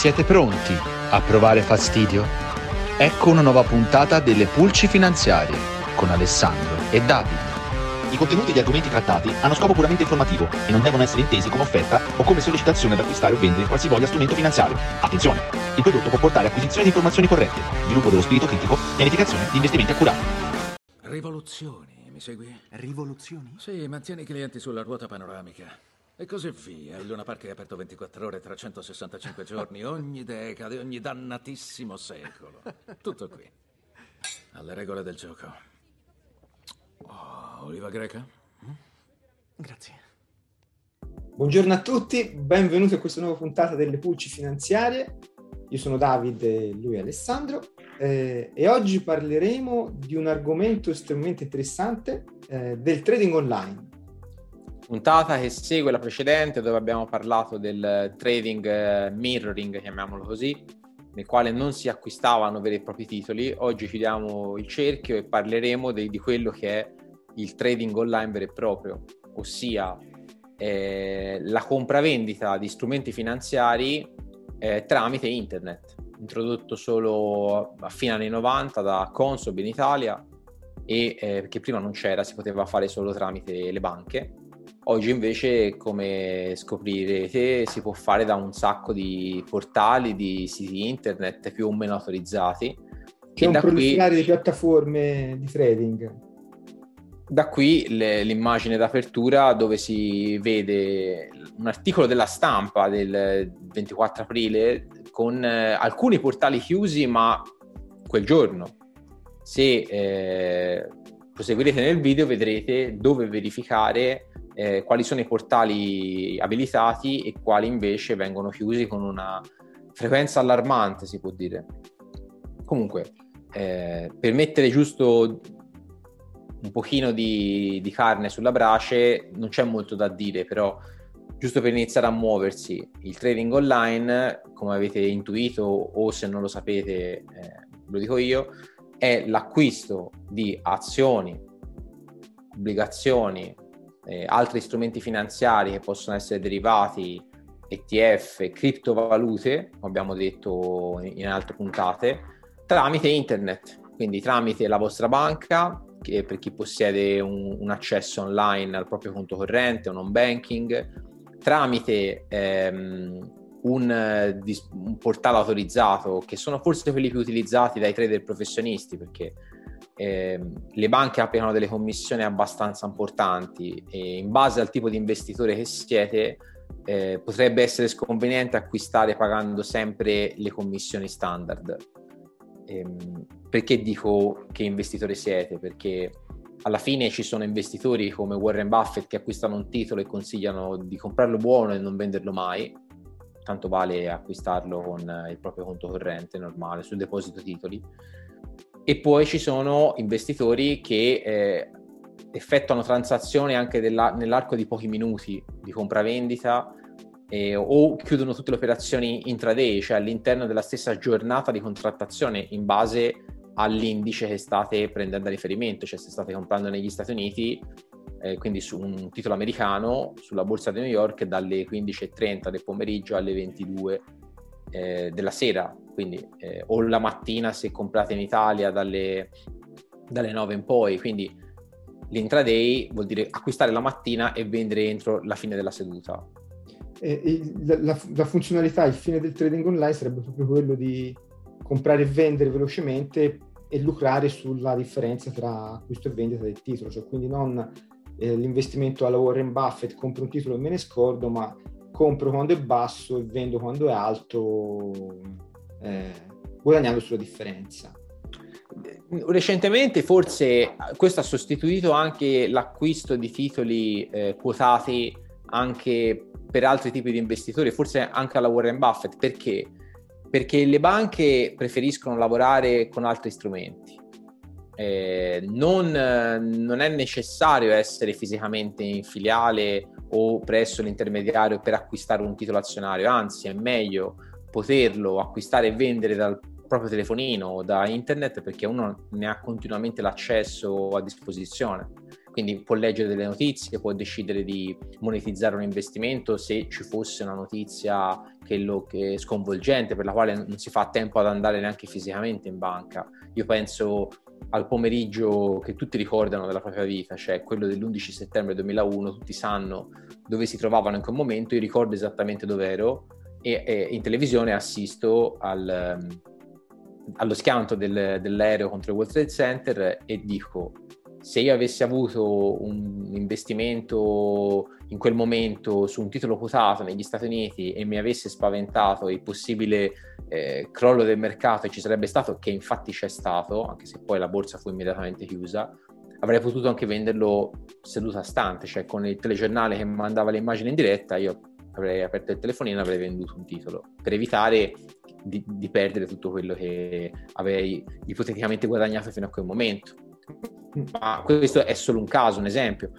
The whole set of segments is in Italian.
Siete pronti a provare fastidio? Ecco una nuova puntata delle Pulci Finanziarie con Alessandro e Davide. I contenuti e gli argomenti trattati hanno scopo puramente informativo e non devono essere intesi come offerta o come sollecitazione ad acquistare o vendere qualsivoglia strumento finanziario. Attenzione! Il prodotto può portare acquisizione di informazioni corrette, sviluppo dello spirito critico, pianificazione di investimenti accurati. Rivoluzioni, mi segui? Rivoluzioni? Sì, mantieni i clienti sulla ruota panoramica. E così via. Il Luna Park è aperto 24 ore, 365 giorni, ogni decade, ogni dannatissimo secolo. Tutto qui. Alle regole del gioco. Oh, oliva greca? Grazie. Buongiorno a tutti, benvenuti a questa nuova puntata delle Pulci Finanziarie. Io sono Davide, lui è Alessandro eh, e oggi parleremo di un argomento estremamente interessante eh, del trading online. Puntata che segue la precedente dove abbiamo parlato del trading eh, mirroring, chiamiamolo così, nel quale non si acquistavano veri e propri titoli. Oggi chiudiamo il cerchio e parleremo di, di quello che è il trading online vero e proprio, ossia eh, la compravendita di strumenti finanziari eh, tramite internet, introdotto solo a fine anni 90 da Consob in Italia e eh, che prima non c'era, si poteva fare solo tramite le banche. Oggi invece, come scoprirete, si può fare da un sacco di portali, di siti internet più o meno autorizzati. C'è un proliferare qui... di piattaforme di trading da qui le, l'immagine d'apertura dove si vede un articolo della stampa del 24 aprile con eh, alcuni portali chiusi ma quel giorno. Se eh, proseguirete nel video vedrete dove verificare eh, quali sono i portali abilitati e quali invece vengono chiusi con una frequenza allarmante si può dire. Comunque, eh, per mettere giusto un pochino di, di, carne sulla brace, non c'è molto da dire, però giusto per iniziare a muoversi, il trading online, come avete intuito o se non lo sapete, eh, lo dico io, è l'acquisto di azioni, obbligazioni, eh, altri strumenti finanziari che possono essere derivati, ETF, criptovalute, come abbiamo detto in altre puntate, tramite internet, quindi tramite la vostra banca, che per chi possiede un, un, accesso online al proprio conto corrente, un home banking, tramite ehm, un, un, portale autorizzato, che sono forse quelli più utilizzati dai trader professionisti, perché ehm, le banche applicano delle commissioni abbastanza importanti e in base al tipo di investitore che siete, eh, potrebbe essere sconveniente acquistare pagando sempre le commissioni standard Ehm, perché dico che investitore siete? Perché alla fine ci sono investitori come Warren Buffett che acquistano un titolo e consigliano di comprarlo buono e non venderlo mai, tanto vale acquistarlo con il proprio conto corrente normale sul deposito titoli. E poi ci sono investitori che eh, effettuano transazioni anche della, nell'arco di pochi minuti di compravendita eh, o chiudono tutte le operazioni intraday, cioè all'interno della stessa giornata di contrattazione in base all'indice che state prendendo a riferimento, cioè se state comprando negli Stati Uniti, eh, quindi su un titolo americano sulla borsa di New York dalle 15.30 del pomeriggio alle 22 eh, della sera, quindi eh, o la mattina se comprate in Italia dalle, dalle 9 in poi, quindi l'intraday vuol dire acquistare la mattina e vendere entro la fine della seduta. Eh, la, la, funzionalità, il fine del trading online sarebbe proprio quello di comprare e vendere velocemente e lucrare sulla differenza tra acquisto e vendita del titolo, cioè quindi non eh, l'investimento alla Warren Buffett, compro un titolo e me ne scordo, ma compro quando è basso e vendo quando è alto, eh, guadagnando sulla differenza. Recentemente forse questo ha sostituito anche l'acquisto di titoli eh, quotati anche per altri tipi di investitori, forse anche alla Warren Buffett. Perché? Perché le banche preferiscono lavorare con altri strumenti. Eh, non, non, è necessario essere fisicamente in filiale o presso l'intermediario per acquistare un titolo azionario, anzi è meglio poterlo acquistare e vendere dal proprio telefonino o da internet perché uno ne ha continuamente l'accesso a disposizione. quindi può leggere delle notizie, può decidere di monetizzare un investimento se ci fosse una notizia che lo, che sconvolgente, per la quale non si fa tempo ad andare neanche fisicamente in banca. Io penso al pomeriggio che tutti ricordano della propria vita, cioè quello dell'11 settembre 2001, tutti sanno dove si trovavano in quel momento, io ricordo esattamente dove ero e, e in televisione assisto al, allo schianto del, dell'aereo contro il World Trade Center e dico se io avessi avuto un investimento in quel momento su un titolo quotato negli Stati Uniti e mi avesse spaventato il possibile eh, crollo del mercato e ci sarebbe stato, che infatti c'è stato, anche se poi la borsa fu immediatamente chiusa, avrei potuto anche venderlo seduta stante, cioè con il telegiornale che mandava le immagini in diretta, io avrei aperto il telefonino e avrei venduto un titolo per evitare di, di perdere tutto quello che avrei ipoteticamente guadagnato fino a quel momento ma questo è solo un caso, un esempio.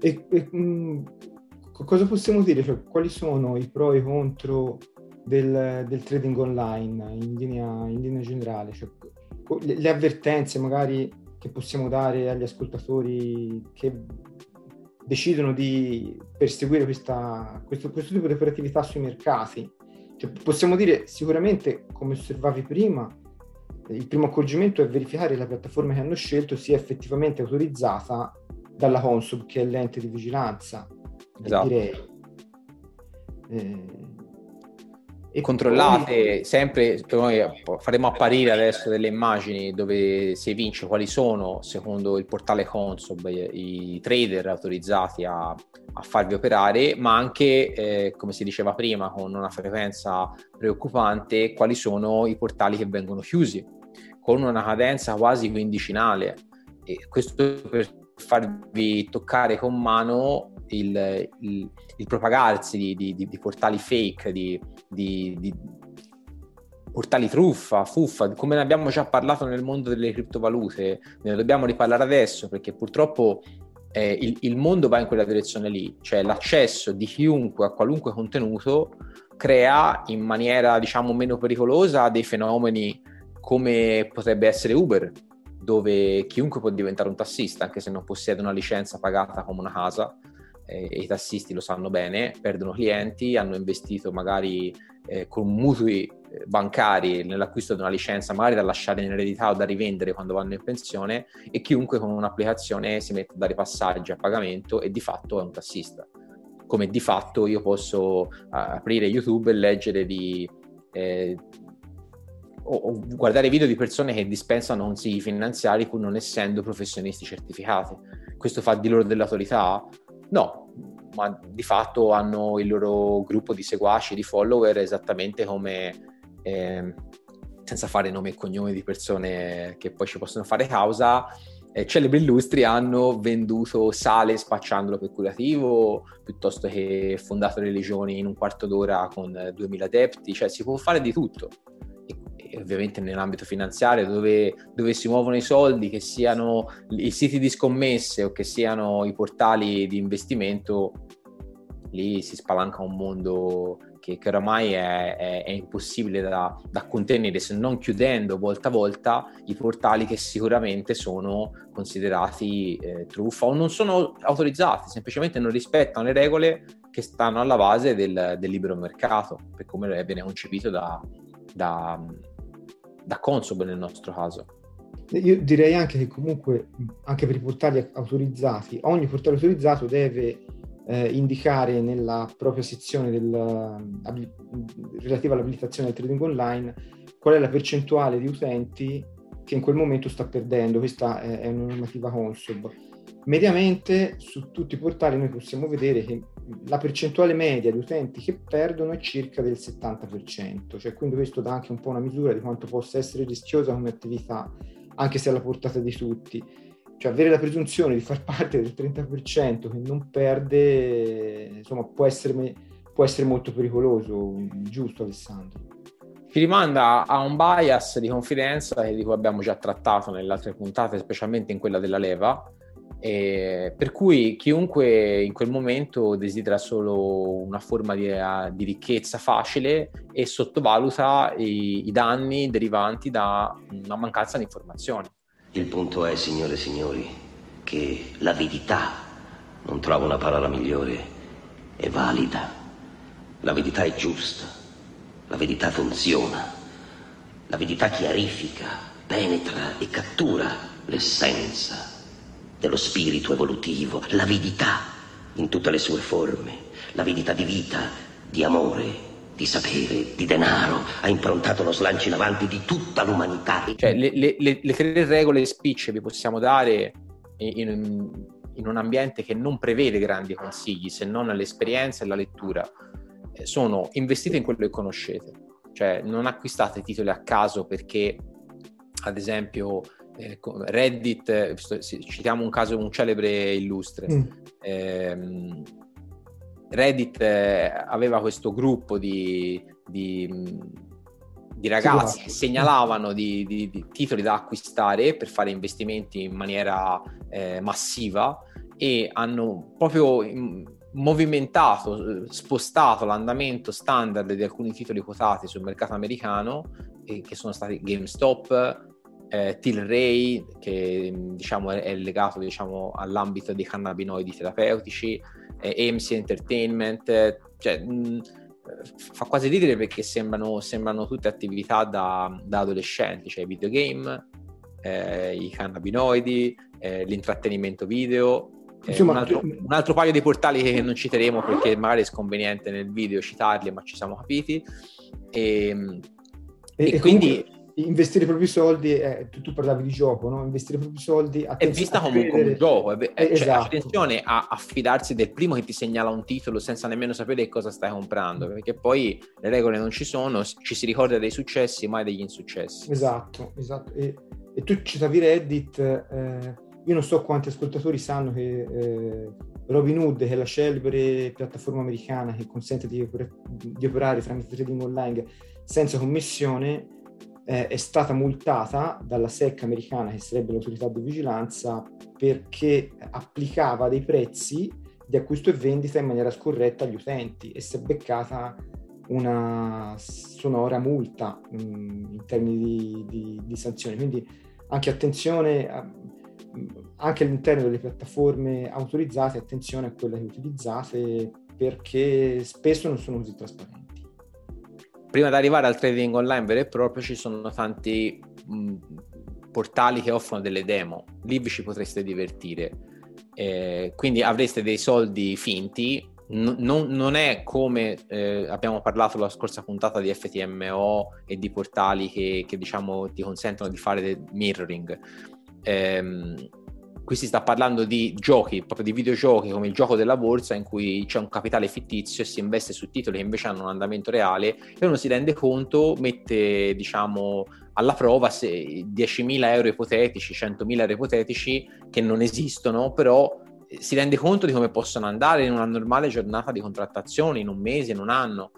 E, e mh, mm, cosa possiamo dire? Cioè, quali sono i pro e i contro del, del trading online in linea, in linea generale? Cioè, le, le, avvertenze magari che possiamo dare agli ascoltatori che decidono di perseguire questa, questo, questo tipo di operatività sui mercati. Cioè, possiamo dire sicuramente, come osservavi prima, il primo accorgimento è verificare che la piattaforma che hanno scelto sia effettivamente autorizzata dalla Consub, che è l'ente di vigilanza, esatto. direi. Eh, e controllate poi... sempre, noi faremo apparire adesso delle immagini dove si evince quali sono, secondo il portale Consob, i trader autorizzati a, a farvi operare, ma anche, eh, come si diceva prima, con una frequenza preoccupante, quali sono i portali che vengono chiusi, con una cadenza quasi quindicinale. E questo per farvi toccare con mano il, il, il propagarsi di, di, di, portali fake, di, di, portali truffa, fuffa, come ne abbiamo già parlato nel mondo delle criptovalute, ne dobbiamo riparlare adesso perché purtroppo eh, il, il, mondo va in quella direzione lì, cioè l'accesso di chiunque a qualunque contenuto crea in maniera diciamo meno pericolosa dei fenomeni come potrebbe essere Uber, dove chiunque può diventare un tassista anche se non possiede una licenza pagata come una casa eh, e i tassisti lo sanno bene, perdono clienti, hanno investito magari eh, con mutui eh, bancari nell'acquisto di una licenza magari da lasciare in eredità o da rivendere quando vanno in pensione e chiunque con un'applicazione si mette a dare passaggi a pagamento e di fatto è un tassista. Come di fatto io posso uh, aprire YouTube e leggere di, eh, o, o, guardare video di persone che dispensano consigli finanziari pur non essendo professionisti certificati. Questo fa di loro dell'autorità? No, ma di fatto hanno il loro gruppo di seguaci, di follower, esattamente come, eh, senza fare nome e cognome di persone che poi ci possono fare causa, eh, celebri illustri hanno venduto sale spacciandolo per curativo, piuttosto che fondato religioni in un quarto d'ora con 2000 adepti, cioè si può fare di tutto ovviamente nell'ambito finanziario dove, dove, si muovono i soldi, che siano i siti di scommesse o che siano i portali di investimento, lì si spalanca un mondo che, che oramai è, è, è impossibile da, da, contenere se non chiudendo volta a volta i portali che sicuramente sono considerati eh, truffa o non sono autorizzati, semplicemente non rispettano le regole che stanno alla base del, del libero mercato, per come viene concepito da, da, da Consob nel nostro caso. Io direi anche che comunque, anche per i portali autorizzati, ogni portale autorizzato deve eh, indicare nella propria sezione del, relativa all'abilitazione del trading online qual è la percentuale di utenti che in quel momento sta perdendo. Questa è, è una normativa Consob. Mediamente su tutti i portali noi possiamo vedere che la percentuale media di utenti che perdono è circa del 70%, cioè quindi questo dà anche un po' una misura di quanto possa essere rischiosa come attività, anche se alla portata di tutti. Cioè avere la presunzione di far parte del 30% che non perde, insomma, può essere, può essere molto pericoloso, giusto Alessandro? Ci rimanda a un bias di confidenza di cui abbiamo già trattato nelle altre puntate, specialmente in quella della leva, e per cui chiunque in quel momento desidera solo una forma di, uh, di ricchezza facile e sottovaluta i, i, danni derivanti da una mancanza di informazioni. Il punto è, signore e signori, che l'avidità, non trovo una parola migliore, è valida. L'avidità è giusta, l'avidità funziona, l'avidità chiarifica, penetra e cattura l'essenza dello spirito evolutivo, l'avidità in tutte le sue forme, l'avidità di vita, di amore, di sapere, di denaro, ha improntato lo slancio in avanti di tutta l'umanità. Cioè, le, le, le tre regole spicce vi possiamo dare in, in, un ambiente che non prevede grandi consigli, se non l'esperienza e la lettura, eh, sono investite in quello che conoscete. Cioè, non acquistate titoli a caso perché, ad esempio, Reddit, citiamo un caso, un celebre illustre. Mm. Eh, Reddit eh, aveva questo gruppo di, di, di ragazzi che segnalavano di, di, titoli da acquistare per fare investimenti in maniera eh, massiva e hanno proprio movimentato, spostato l'andamento standard di alcuni titoli quotati sul mercato americano, eh, che sono stati GameStop, eh, Tilray, che diciamo, è legato diciamo, all'ambito dei cannabinoidi terapeutici, eh, AMC Entertainment, cioè, mh, fa quasi ridere perché sembrano, sembrano tutte attività da, da adolescenti, cioè videogame, eh, i cannabinoidi, eh, l'intrattenimento video. Eh, Insomma, un, altro, un, altro, paio di portali che non citeremo perché magari è sconveniente nel video citarli, ma ci siamo capiti. Ehm, e, e, e quindi investire i propri soldi, eh, tu, tu, parlavi di gioco, no? investire i propri soldi è vista come, come, un gioco, è, è, eh, cioè, esatto. attenzione a, fidarsi del primo che ti segnala un titolo senza nemmeno sapere cosa stai comprando, perché poi le regole non ci sono, ci si ricorda dei successi, mai degli insuccessi. Esatto, esatto. E, e tu citavi Reddit, eh, io non so quanti ascoltatori sanno che eh, Robinhood, che è la celebre piattaforma americana che consente di, di operare tramite trading online senza commissione, eh, è stata multata dalla SEC americana, che sarebbe l'autorità di vigilanza, perché applicava dei prezzi di acquisto e vendita in maniera scorretta agli utenti e si è beccata una sonora multa mh, mm, in termini di, di, di, sanzioni. Quindi anche attenzione, a, anche all'interno delle piattaforme autorizzate, attenzione a quelle che utilizzate perché spesso non sono così trasparenti prima di arrivare al trading online vero e proprio ci sono tanti mh, portali che offrono delle demo, lì vi ci potreste divertire. Eh, quindi avreste dei soldi finti, non, non, è come eh, abbiamo parlato la scorsa puntata di FTMO e di portali che, che diciamo ti consentono di fare del mirroring. Eh, qui si sta parlando di giochi, proprio di videogiochi come il gioco della borsa in cui c'è un capitale fittizio e si investe su titoli che invece hanno un andamento reale e uno si rende conto, mette diciamo alla prova se 10.000 euro ipotetici, 100.000 euro ipotetici che non esistono, però eh, si rende conto di come possono andare in una normale giornata di contrattazione, in un mese, in un anno.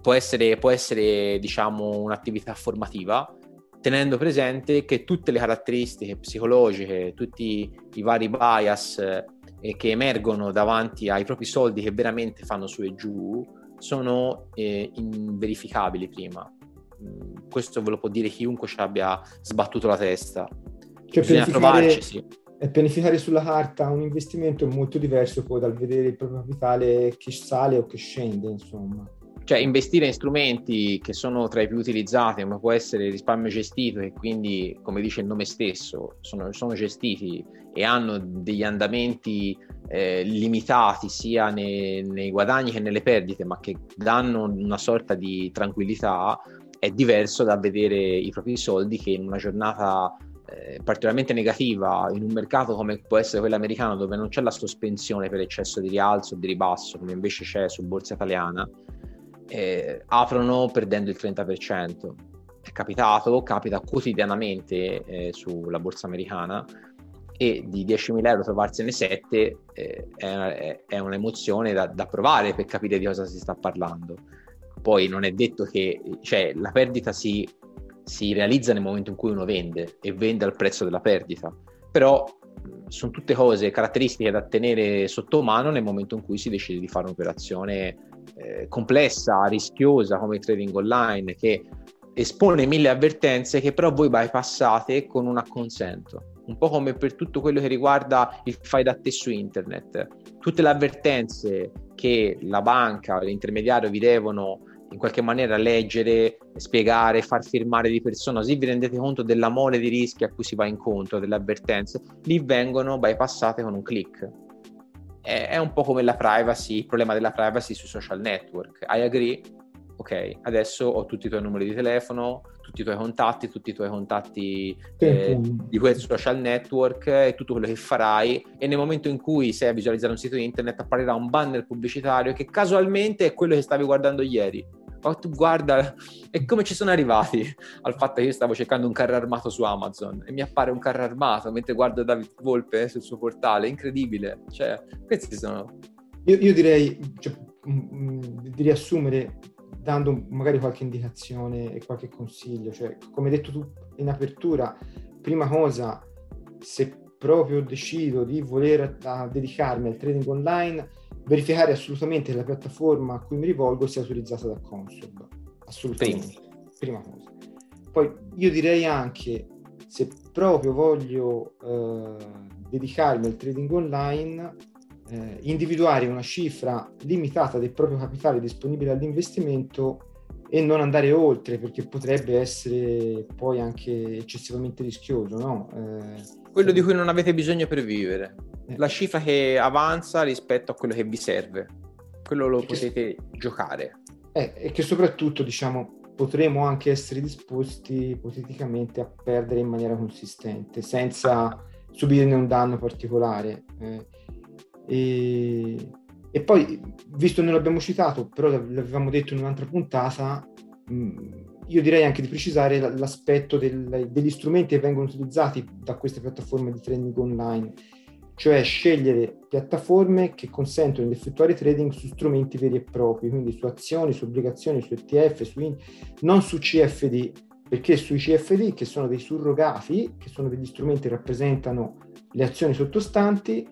Può essere, può essere diciamo, un'attività formativa tenendo presente che tutte le caratteristiche psicologiche, tutti i vari bias eh, che emergono davanti ai propri soldi che veramente fanno su e giù sono eh, inverificabili prima. Mm, questo ve lo può dire chiunque ci abbia sbattuto la testa. Cioè, Bisogna trovarci, sì. E pianificare sulla carta un investimento è molto diverso poi dal vedere il proprio capitale che sale o che scende, insomma cioè investire in strumenti che sono tra i più utilizzati, come può essere il risparmio gestito, e quindi, come dice il nome stesso, sono, sono gestiti e hanno degli andamenti eh, limitati sia nei, nei, guadagni che nelle perdite, ma che danno una sorta di tranquillità, è diverso da vedere i propri soldi che in una giornata eh, particolarmente negativa in un mercato come può essere quello americano dove non c'è la sospensione per eccesso di rialzo o di ribasso come invece c'è su borsa italiana eh, aprono perdendo il 30%. È capitato, capita quotidianamente eh, sulla borsa americana e di 10.000 euro trovarsene 7 eh, è, è, un'emozione da, da, provare per capire di cosa si sta parlando. Poi non è detto che cioè, la perdita si, si realizza nel momento in cui uno vende e vende al prezzo della perdita, però sono tutte cose, caratteristiche da tenere sotto mano nel momento in cui si decide di fare un'operazione eh, complessa, rischiosa come il trading online che espone mille avvertenze che però voi bypassate con un acconsento. un po' come per tutto quello che riguarda il fai da te su internet. Tutte le avvertenze che la banca o l'intermediario vi devono in qualche maniera leggere, spiegare, far firmare di persona, così vi rendete conto della mole di rischi a cui si va incontro, delle avvertenze, lì vengono bypassate con un click. È, è un po' come la privacy, il problema della privacy sui social network. I agree? Ok, adesso ho tutti i tuoi numeri di telefono, tutti i tuoi contatti, tutti i tuoi contatti eh, di quel social network e tutto quello che farai e nel momento in cui sei a visualizzare un sito internet apparirà un banner pubblicitario che casualmente è quello che stavi guardando ieri ma tu guarda, e come ci sono arrivati al fatto che io stavo cercando un carro armato su Amazon e mi appare un carro armato mentre guardo David Volpe sul suo portale, incredibile. Cioè, questi sono... Io, io direi cioè, mm, mm, di riassumere dando magari qualche indicazione e qualche consiglio. Cioè, come detto tu in apertura, prima cosa, se proprio decido di voler dedicarmi al trading online, verificare assolutamente che la piattaforma a cui mi rivolgo sia autorizzata da Consob. Assolutamente. Prima, Prima cosa. Poi io direi anche, se proprio voglio eh, dedicarmi al trading online, eh, individuare una cifra limitata del proprio capitale disponibile all'investimento e non andare oltre perché potrebbe essere poi anche eccessivamente rischioso. No? Eh, Quello di cui non avete bisogno per vivere la cifra che avanza rispetto a quello che vi serve. Quello lo potete che, giocare. Eh, e che soprattutto, diciamo, potremo anche essere disposti ipoteticamente a perdere in maniera consistente, senza subirne un danno particolare. Eh, e, e, poi, visto che non l'abbiamo citato, però l'avevamo detto in un'altra puntata, mh, io direi anche di precisare l'aspetto del, degli strumenti che vengono utilizzati da queste piattaforme di trading online cioè scegliere piattaforme che consentono di effettuare trading su strumenti veri e propri, quindi su azioni, su obbligazioni, su ETF, su in... non su CFD, perché sui CFD, che sono dei surrogati, che sono degli strumenti che rappresentano le azioni sottostanti,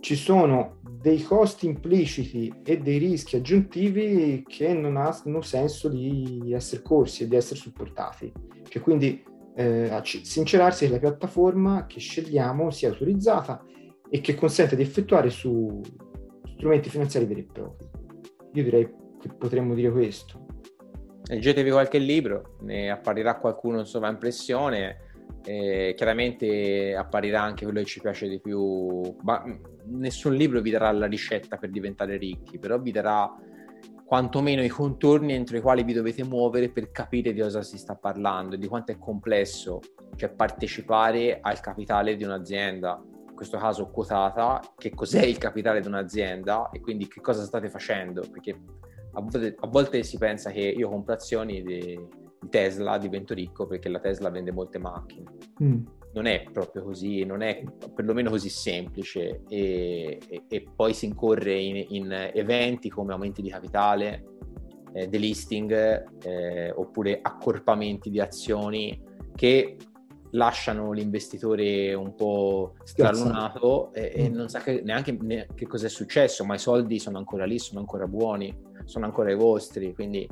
ci sono dei costi impliciti e dei rischi aggiuntivi che non hanno senso di essere corsi e di essere supportati. Cioè, quindi eh, sincerarsi che la piattaforma che scegliamo sia autorizzata e che consente di effettuare su strumenti finanziari veri e propri. Io direi che potremmo dire questo. Leggetevi qualche libro, ne apparirà qualcuno in sovraimpressione, eh, chiaramente apparirà anche quello che ci piace di più, ma nessun libro vi darà la ricetta per diventare ricchi, però vi darà quantomeno i contorni entro i quali vi dovete muovere per capire di cosa si sta parlando, di quanto è complesso, cioè partecipare al capitale di un'azienda, questo caso quotata, che cos'è il capitale di un'azienda e quindi che cosa state facendo, perché a volte, a volte si pensa che io compro azioni di, di, Tesla, divento ricco perché la Tesla vende molte macchine. Mm. Non è proprio così, non è perlomeno così semplice e, e, e poi si incorre in, in, eventi come aumenti di capitale, eh, delisting eh, oppure accorpamenti di azioni che lasciano l'investitore un po' stralunato e, e, mm. non sa che, neanche ne, che cos'è successo, ma i soldi sono ancora lì, sono ancora buoni, sono ancora i vostri, quindi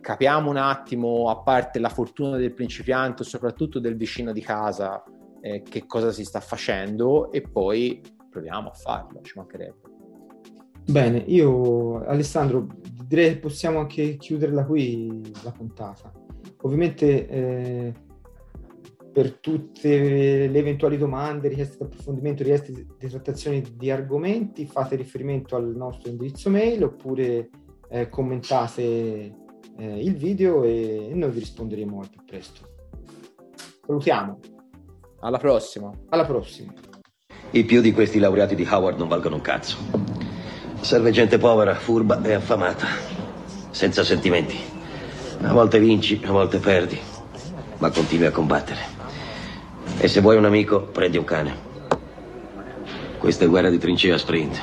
capiamo un attimo, a parte la fortuna del principiante, soprattutto del vicino di casa, eh, che cosa si sta facendo e poi proviamo a farlo, ci mancherebbe. Bene, io Alessandro direi che possiamo anche chiuderla qui la puntata. Ovviamente eh, per tutte le eventuali domande, richieste di approfondimento, richieste di trattazione di argomenti, fate riferimento al nostro indirizzo mail oppure eh, commentate eh, il video e noi vi risponderemo al più presto. Salutiamo. Alla prossima. Alla prossima. I più di questi laureati di Howard non valgono un cazzo. Serve gente povera, furba e affamata, senza sentimenti. A volte vinci, a volte perdi, ma continui a combattere. E se vuoi un amico, prendi un cane. Questa è guerra di trincea sprint.